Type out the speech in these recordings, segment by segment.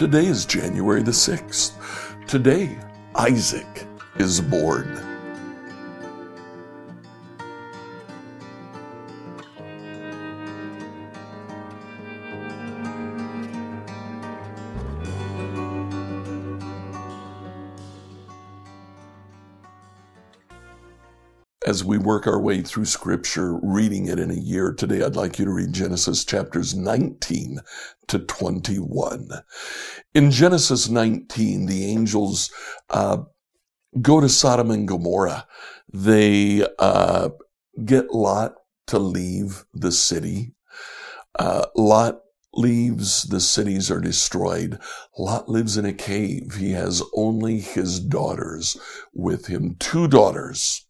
Today is January the 6th. Today, Isaac is born. As we work our way through scripture, reading it in a year today, I'd like you to read Genesis chapters 19 to 21. In Genesis 19, the angels uh, go to Sodom and Gomorrah. They uh, get Lot to leave the city. Uh, Lot leaves, the cities are destroyed. Lot lives in a cave. He has only his daughters with him, two daughters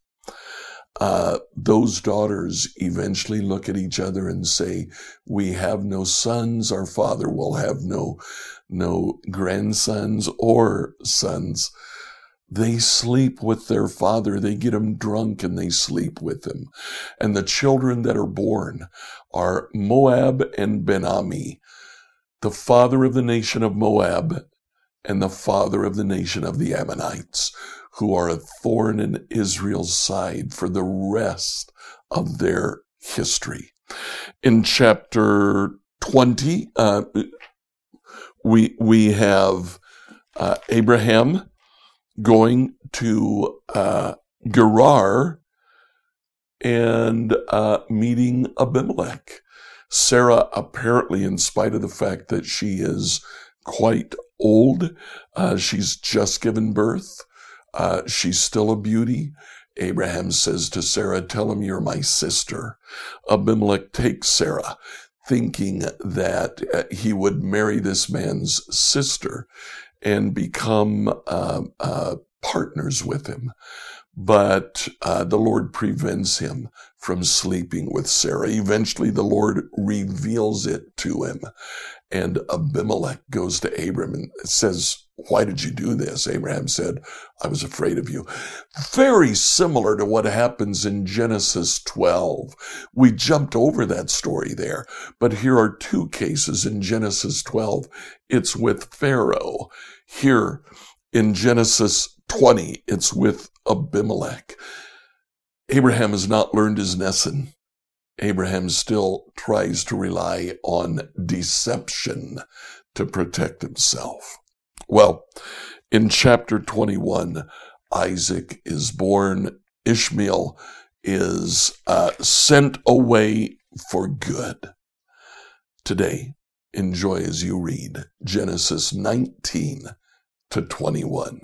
uh, those daughters eventually look at each other and say, "We have no sons. Our father will have no no grandsons or sons." They sleep with their father. They get him drunk and they sleep with him. And the children that are born are Moab and Ben-Ammi, the father of the nation of Moab and the father of the nation of the Ammonites who are a thorn in Israel's side for the rest of their history. In chapter 20, uh, we, we have uh, Abraham going to uh, Gerar and uh, meeting Abimelech. Sarah, apparently, in spite of the fact that she is quite old, uh, she's just given birth. Uh, she's still a beauty. Abraham says to Sarah, Tell him you're my sister. Abimelech takes Sarah, thinking that uh, he would marry this man's sister and become uh, uh, partners with him. But uh, the Lord prevents him from sleeping with Sarah. Eventually, the Lord reveals it to him. And Abimelech goes to Abram and says, why did you do this? Abraham said, I was afraid of you. Very similar to what happens in Genesis 12. We jumped over that story there, but here are two cases in Genesis 12. It's with Pharaoh. Here in Genesis 20, it's with Abimelech. Abraham has not learned his lesson. Abraham still tries to rely on deception to protect himself. Well, in chapter 21, Isaac is born. Ishmael is uh, sent away for good. Today, enjoy as you read Genesis 19 to 21.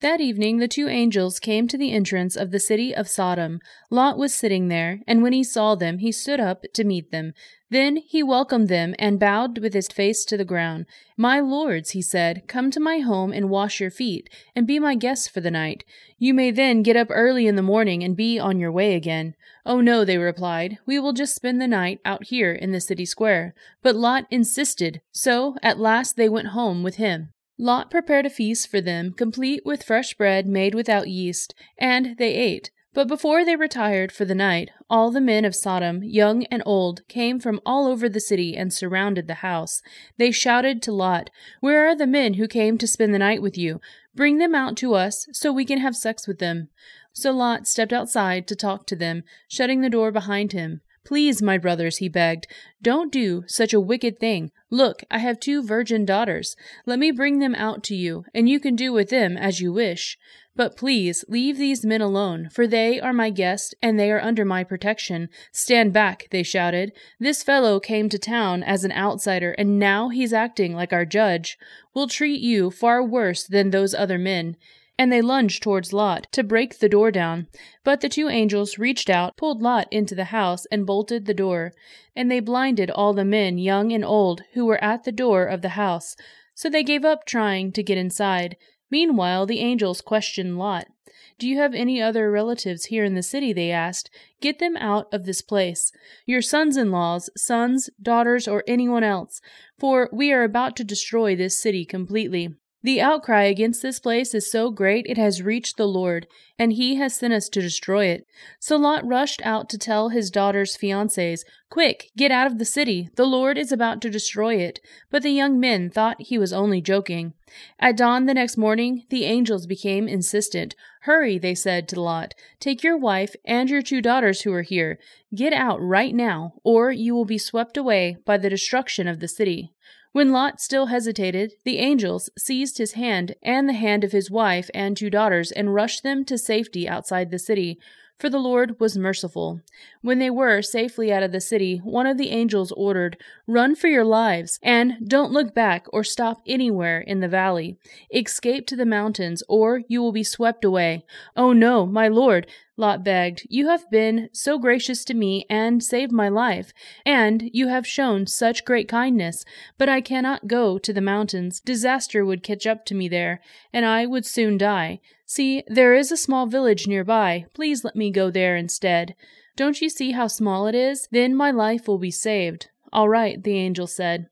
That evening the two angels came to the entrance of the city of Sodom. Lot was sitting there, and when he saw them, he stood up to meet them. Then he welcomed them and bowed with his face to the ground. My lords, he said, come to my home and wash your feet, and be my guests for the night. You may then get up early in the morning and be on your way again. Oh no, they replied, we will just spend the night out here in the city square. But Lot insisted, so at last they went home with him. Lot prepared a feast for them, complete with fresh bread made without yeast, and they ate. But before they retired for the night, all the men of Sodom, young and old, came from all over the city and surrounded the house. They shouted to Lot, Where are the men who came to spend the night with you? Bring them out to us so we can have sex with them. So Lot stepped outside to talk to them, shutting the door behind him. Please, my brothers, he begged, don't do such a wicked thing. Look, I have two virgin daughters. Let me bring them out to you, and you can do with them as you wish. But please leave these men alone, for they are my guests and they are under my protection. Stand back, they shouted. This fellow came to town as an outsider, and now he's acting like our judge. We'll treat you far worse than those other men and they lunged towards Lot to break the door down. But the two angels reached out, pulled Lot into the house, and bolted the door. And they blinded all the men, young and old, who were at the door of the house. So they gave up trying to get inside. Meanwhile, the angels questioned Lot. Do you have any other relatives here in the city? They asked. Get them out of this place. Your sons in laws, sons, daughters, or anyone else, for we are about to destroy this city completely. The outcry against this place is so great it has reached the Lord, and he has sent us to destroy it. So Lot rushed out to tell his daughter's fiancés, Quick, get out of the city. The Lord is about to destroy it. But the young men thought he was only joking. At dawn the next morning, the angels became insistent. Hurry, they said to Lot. Take your wife and your two daughters who are here. Get out right now, or you will be swept away by the destruction of the city. When Lot still hesitated, the angels seized his hand and the hand of his wife and two daughters and rushed them to safety outside the city, for the Lord was merciful. When they were safely out of the city, one of the angels ordered, Run for your lives, and don't look back or stop anywhere in the valley. Escape to the mountains, or you will be swept away. Oh no, my Lord, Lot begged, You have been so gracious to me and saved my life, and you have shown such great kindness, but I cannot go to the mountains. Disaster would catch up to me there, and I would soon die. See, there is a small village nearby. Please let me go there instead. Don't you see how small it is? Then my life will be saved. All right, the angel said.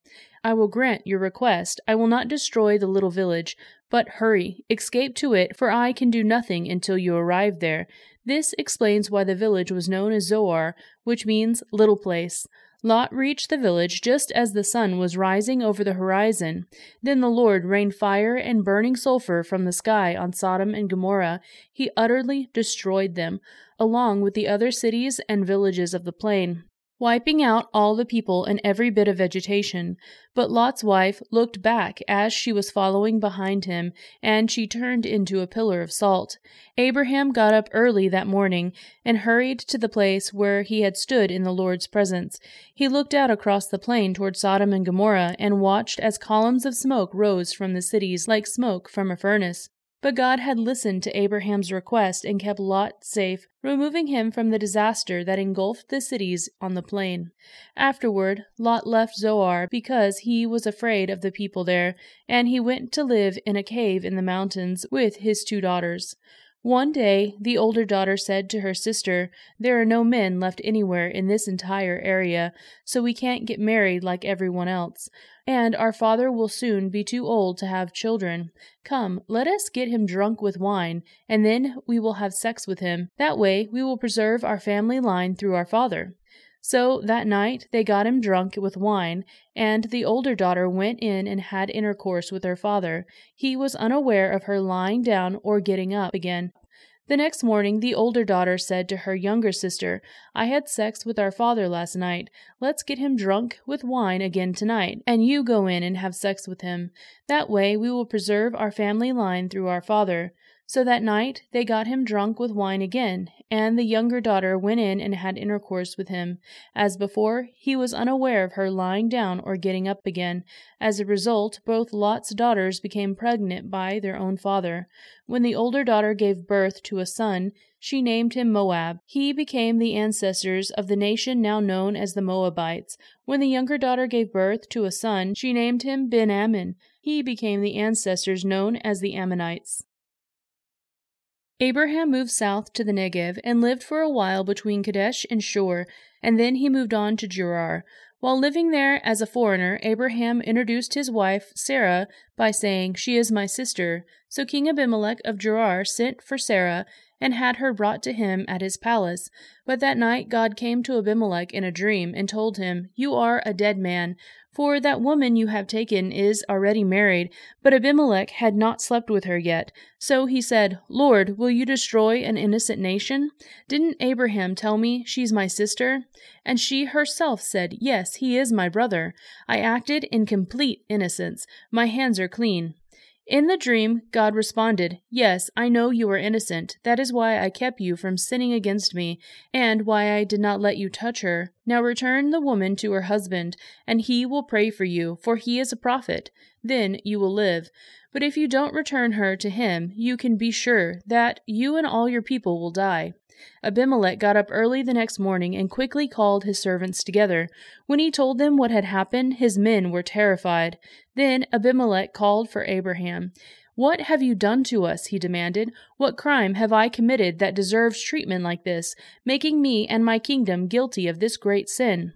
I will grant your request. I will not destroy the little village, but hurry, escape to it, for I can do nothing until you arrive there. This explains why the village was known as Zoar, which means little place. Lot reached the village just as the sun was rising over the horizon. Then the Lord rained fire and burning sulfur from the sky on Sodom and Gomorrah. He utterly destroyed them, along with the other cities and villages of the plain wiping out all the people and every bit of vegetation. But Lot's wife looked back as she was following behind him, and she turned into a pillar of salt. Abraham got up early that morning and hurried to the place where he had stood in the Lord's presence. He looked out across the plain toward Sodom and Gomorrah and watched as columns of smoke rose from the cities like smoke from a furnace. But God had listened to Abraham's request and kept Lot safe, removing him from the disaster that engulfed the cities on the plain. Afterward, Lot left Zoar because he was afraid of the people there, and he went to live in a cave in the mountains with his two daughters. One day, the older daughter said to her sister, There are no men left anywhere in this entire area, so we can't get married like everyone else. And our father will soon be too old to have children. Come, let us get him drunk with wine, and then we will have sex with him. That way we will preserve our family line through our father. So that night they got him drunk with wine, and the older daughter went in and had intercourse with her father. He was unaware of her lying down or getting up again. The next morning the older daughter said to her younger sister, I had sex with our father last night. Let's get him drunk with wine again tonight, and you go in and have sex with him. That way we will preserve our family line through our father. So that night they got him drunk with wine again, and the younger daughter went in and had intercourse with him. As before, he was unaware of her lying down or getting up again. As a result, both Lot's daughters became pregnant by their own father. When the older daughter gave birth to a son, she named him Moab. He became the ancestors of the nation now known as the Moabites. When the younger daughter gave birth to a son, she named him Ben Ammon. He became the ancestors known as the Ammonites. Abraham moved south to the Negev and lived for a while between Kadesh and Shur, and then he moved on to Gerar. While living there as a foreigner, Abraham introduced his wife Sarah by saying, She is my sister. So King Abimelech of Gerar sent for Sarah and had her brought to him at his palace. But that night God came to Abimelech in a dream and told him, You are a dead man, for that woman you have taken is already married, but Abimelech had not slept with her yet. So he said, Lord, will you destroy an innocent nation? Didn't Abraham tell me she's my sister? And she herself said, Yes, he is my brother. I acted in complete innocence. My hands are clean. In the dream, God responded, Yes, I know you are innocent. That is why I kept you from sinning against me, and why I did not let you touch her. Now return the woman to her husband, and he will pray for you, for he is a prophet. Then you will live. But if you don't return her to him, you can be sure that you and all your people will die. Abimelech got up early the next morning and quickly called his servants together. When he told them what had happened, his men were terrified. Then Abimelech called for Abraham. What have you done to us? he demanded. What crime have I committed that deserves treatment like this, making me and my kingdom guilty of this great sin?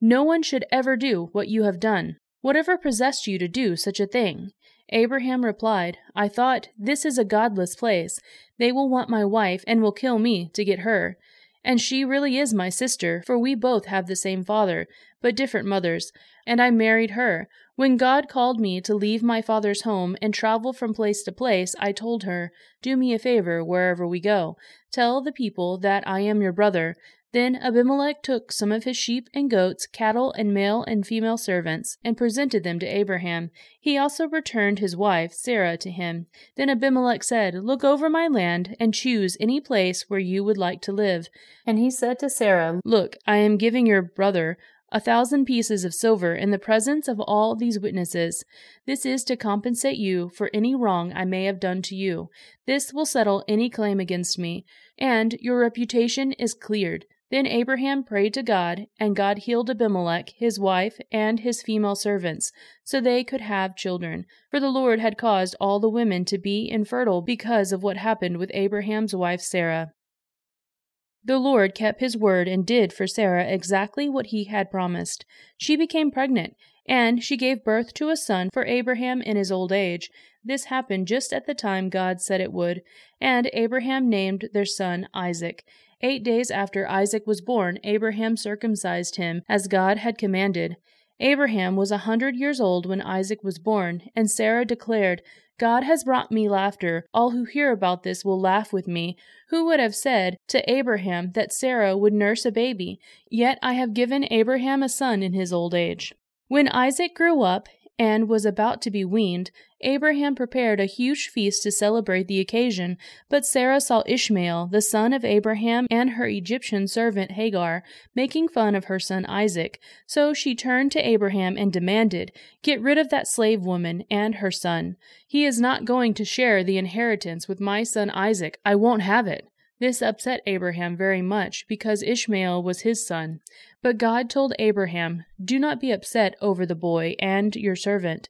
No one should ever do what you have done. Whatever possessed you to do such a thing? Abraham replied, I thought, This is a godless place. They will want my wife and will kill me to get her. And she really is my sister, for we both have the same father, but different mothers, and I married her. When God called me to leave my father's home and travel from place to place, I told her, Do me a favor wherever we go. Tell the people that I am your brother. Then Abimelech took some of his sheep and goats, cattle, and male and female servants, and presented them to Abraham. He also returned his wife, Sarah, to him. Then Abimelech said, Look over my land, and choose any place where you would like to live. And he said to Sarah, Look, I am giving your brother a thousand pieces of silver in the presence of all these witnesses. This is to compensate you for any wrong I may have done to you. This will settle any claim against me, and your reputation is cleared. Then Abraham prayed to God, and God healed Abimelech, his wife, and his female servants, so they could have children. For the Lord had caused all the women to be infertile because of what happened with Abraham's wife Sarah. The Lord kept his word and did for Sarah exactly what he had promised. She became pregnant, and she gave birth to a son for Abraham in his old age. This happened just at the time God said it would, and Abraham named their son Isaac. Eight days after Isaac was born, Abraham circumcised him, as God had commanded. Abraham was a hundred years old when Isaac was born, and Sarah declared, God has brought me laughter. All who hear about this will laugh with me. Who would have said to Abraham that Sarah would nurse a baby? Yet I have given Abraham a son in his old age. When Isaac grew up, and was about to be weaned, Abraham prepared a huge feast to celebrate the occasion. But Sarah saw Ishmael, the son of Abraham, and her Egyptian servant Hagar, making fun of her son Isaac. So she turned to Abraham and demanded, Get rid of that slave woman and her son. He is not going to share the inheritance with my son Isaac. I won't have it. This upset Abraham very much, because Ishmael was his son. But God told Abraham, Do not be upset over the boy and your servant.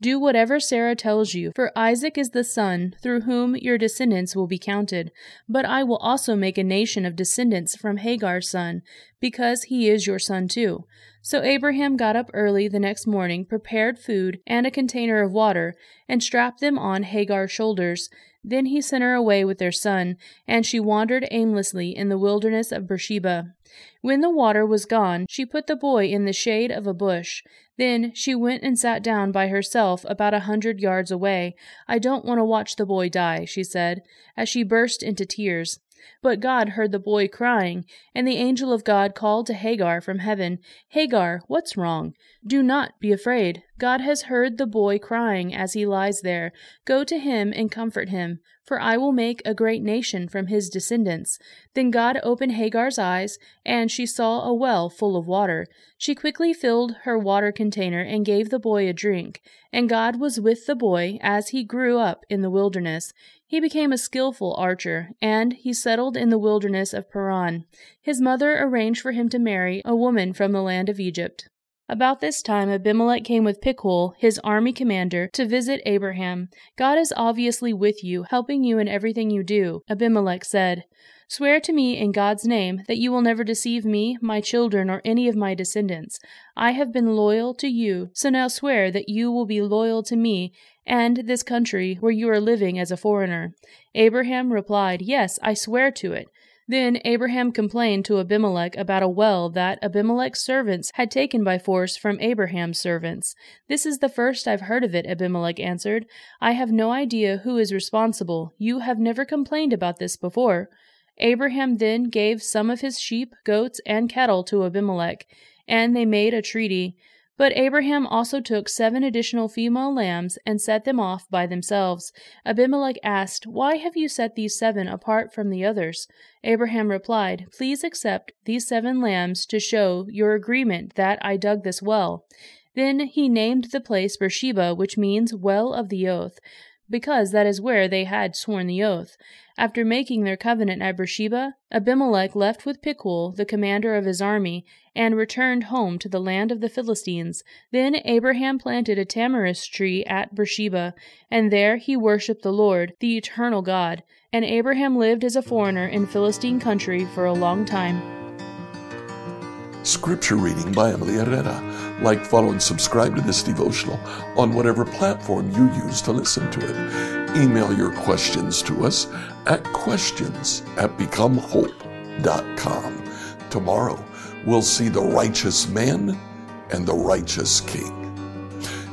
Do whatever Sarah tells you, for Isaac is the son through whom your descendants will be counted. But I will also make a nation of descendants from Hagar's son, because he is your son too. So Abraham got up early the next morning, prepared food and a container of water, and strapped them on Hagar's shoulders. Then he sent her away with their son, and she wandered aimlessly in the wilderness of Beersheba. When the water was gone, she put the boy in the shade of a bush. Then she went and sat down by herself about a hundred yards away. I don't want to watch the boy die, she said, as she burst into tears. But God heard the boy crying, and the angel of God called to Hagar from heaven, Hagar, what's wrong? Do not be afraid. God has heard the boy crying as he lies there. Go to him and comfort him, for I will make a great nation from his descendants. Then God opened Hagar's eyes, and she saw a well full of water. She quickly filled her water container and gave the boy a drink. And God was with the boy as he grew up in the wilderness. He became a skilful archer, and he settled in the wilderness of Paran. His mother arranged for him to marry a woman from the land of Egypt. About this time, Abimelech came with Phicol, his army commander, to visit Abraham. God is obviously with you, helping you in everything you do, Abimelech said. Swear to me in God's name that you will never deceive me, my children, or any of my descendants. I have been loyal to you, so now swear that you will be loyal to me and this country where you are living as a foreigner. Abraham replied, Yes, I swear to it. Then Abraham complained to Abimelech about a well that Abimelech's servants had taken by force from Abraham's servants. This is the first I've heard of it, Abimelech answered. I have no idea who is responsible. You have never complained about this before. Abraham then gave some of his sheep, goats, and cattle to Abimelech, and they made a treaty. But Abraham also took seven additional female lambs and set them off by themselves. Abimelech asked, Why have you set these seven apart from the others? Abraham replied, Please accept these seven lambs to show your agreement that I dug this well. Then he named the place Beersheba, which means well of the oath, because that is where they had sworn the oath. After making their covenant at Beersheba, Abimelech left with Phicol, the commander of his army, and returned home to the land of the Philistines. Then Abraham planted a tamarisk tree at Beersheba, and there he worshipped the Lord, the eternal God. And Abraham lived as a foreigner in Philistine country for a long time. Scripture reading by Emily Herrera. Like, follow, and subscribe to this devotional on whatever platform you use to listen to it. Email your questions to us at questions at becomehope.com. Tomorrow, we'll see the righteous man and the righteous king.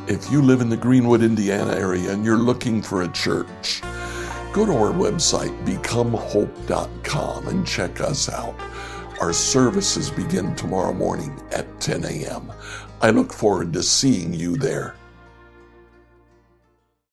If you live in the Greenwood, Indiana area and you're looking for a church, go to our website, becomehope.com, and check us out. Our services begin tomorrow morning at 10 a.m. I look forward to seeing you there.